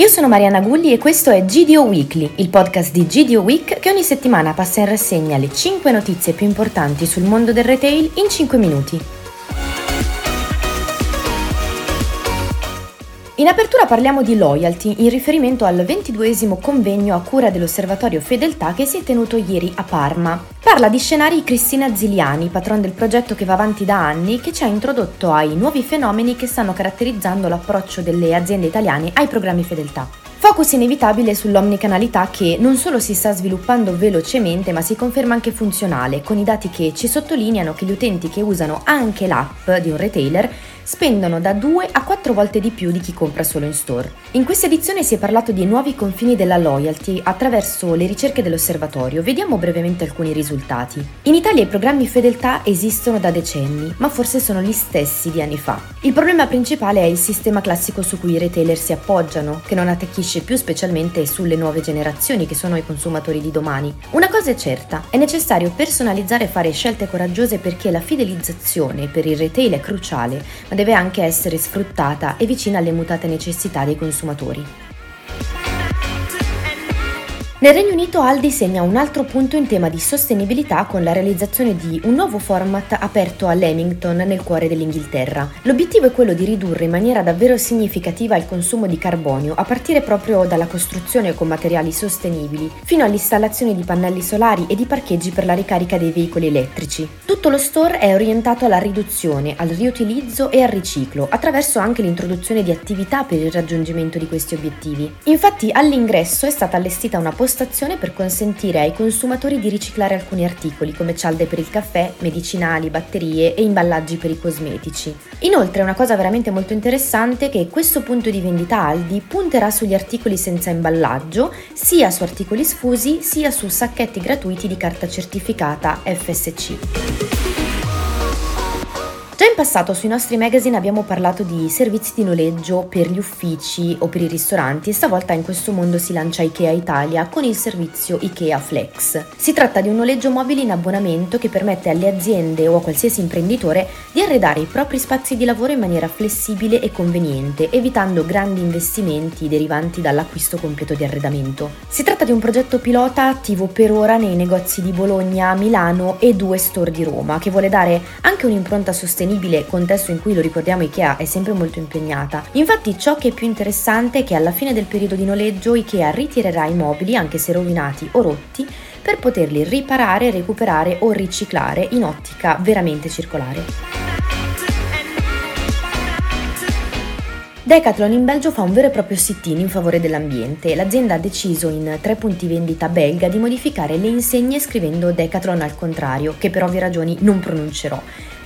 Io sono Mariana Gulli e questo è GDO Weekly, il podcast di GDO Week che ogni settimana passa in rassegna le 5 notizie più importanti sul mondo del retail in 5 minuti. In apertura parliamo di loyalty in riferimento al 22 convegno a cura dell'Osservatorio Fedeltà che si è tenuto ieri a Parma. Parla di scenari Cristina Ziliani, patron del progetto che va avanti da anni, che ci ha introdotto ai nuovi fenomeni che stanno caratterizzando l'approccio delle aziende italiane ai programmi Fedeltà. Focus inevitabile sull'omnicanalità che non solo si sta sviluppando velocemente ma si conferma anche funzionale, con i dati che ci sottolineano che gli utenti che usano anche l'app di un retailer spendono da 2 a 4 volte di più di chi compra solo in store. In questa edizione si è parlato di nuovi confini della loyalty attraverso le ricerche dell'osservatorio. Vediamo brevemente alcuni risultati. In Italia i programmi fedeltà esistono da decenni, ma forse sono gli stessi di anni fa. Il problema principale è il sistema classico su cui i retailer si appoggiano, che non attecchisce più specialmente sulle nuove generazioni che sono i consumatori di domani. Una cosa è certa, è necessario personalizzare e fare scelte coraggiose perché la fidelizzazione per il retail è cruciale, ma deve anche essere sfruttata e vicina alle mutate necessità dei consumatori. Nel Regno Unito Aldi segna un altro punto in tema di sostenibilità con la realizzazione di un nuovo format aperto a Leamington nel cuore dell'Inghilterra. L'obiettivo è quello di ridurre in maniera davvero significativa il consumo di carbonio, a partire proprio dalla costruzione con materiali sostenibili, fino all'installazione di pannelli solari e di parcheggi per la ricarica dei veicoli elettrici. Tutto lo store è orientato alla riduzione, al riutilizzo e al riciclo, attraverso anche l'introduzione di attività per il raggiungimento di questi obiettivi. Infatti all'ingresso è stata allestita una postazione postazione per consentire ai consumatori di riciclare alcuni articoli come cialde per il caffè, medicinali, batterie e imballaggi per i cosmetici. Inoltre una cosa veramente molto interessante è che questo punto di vendita Aldi punterà sugli articoli senza imballaggio, sia su articoli sfusi sia su sacchetti gratuiti di carta certificata FSC. Passato sui nostri magazine abbiamo parlato di servizi di noleggio per gli uffici o per i ristoranti e stavolta in questo mondo si lancia IKEA Italia con il servizio IKEA Flex. Si tratta di un noleggio mobile in abbonamento che permette alle aziende o a qualsiasi imprenditore di arredare i propri spazi di lavoro in maniera flessibile e conveniente, evitando grandi investimenti derivanti dall'acquisto completo di arredamento. Si tratta di un progetto pilota attivo per ora nei negozi di Bologna, Milano e due store di Roma, che vuole dare anche un'impronta sostenibile sostenibile, contesto in cui lo ricordiamo Ikea è sempre molto impegnata. Infatti ciò che è più interessante è che alla fine del periodo di noleggio Ikea ritirerà i mobili, anche se rovinati o rotti, per poterli riparare, recuperare o riciclare in ottica veramente circolare. Decathlon in Belgio fa un vero e proprio sit-in in favore dell'ambiente. L'azienda ha deciso in tre punti vendita belga di modificare le insegne scrivendo Decathlon al contrario, che per ovvie ragioni non pronuncerò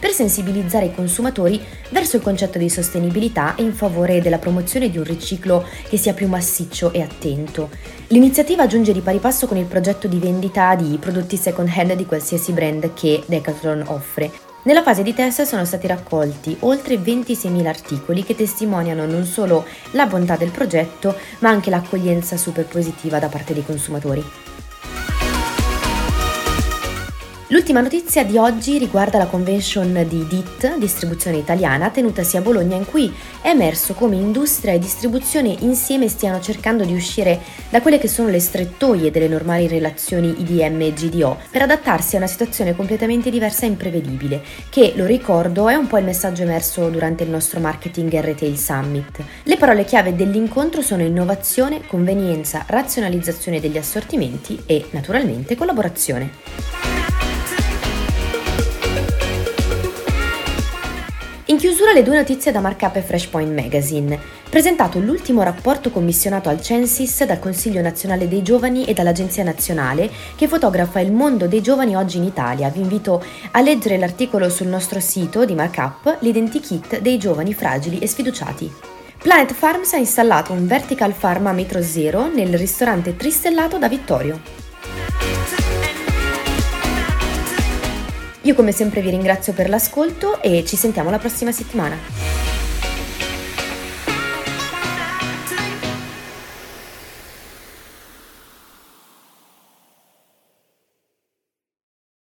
per sensibilizzare i consumatori verso il concetto di sostenibilità e in favore della promozione di un riciclo che sia più massiccio e attento. L'iniziativa giunge di pari passo con il progetto di vendita di prodotti second hand di qualsiasi brand che Decathlon offre. Nella fase di test sono stati raccolti oltre 26.000 articoli che testimoniano non solo la bontà del progetto, ma anche l'accoglienza super positiva da parte dei consumatori. L'ultima notizia di oggi riguarda la convention di DIT, distribuzione italiana, tenutasi a Bologna, in cui è emerso come industria e distribuzione insieme stiano cercando di uscire da quelle che sono le strettoie delle normali relazioni IDM e GDO per adattarsi a una situazione completamente diversa e imprevedibile, che, lo ricordo, è un po' il messaggio emerso durante il nostro Marketing e Retail Summit. Le parole chiave dell'incontro sono innovazione, convenienza, razionalizzazione degli assortimenti e, naturalmente, collaborazione. Chiusura le due notizie da markup e Freshpoint Magazine. Presentato l'ultimo rapporto commissionato al Censis dal Consiglio nazionale dei giovani e dall'Agenzia nazionale che fotografa il mondo dei giovani oggi in Italia. Vi invito a leggere l'articolo sul nostro sito di Markup, l'identikit dei giovani fragili e sfiduciati. Planet Farms ha installato un Vertical Farm a metro zero nel ristorante tristellato da Vittorio. Io come sempre vi ringrazio per l'ascolto e ci sentiamo la prossima settimana.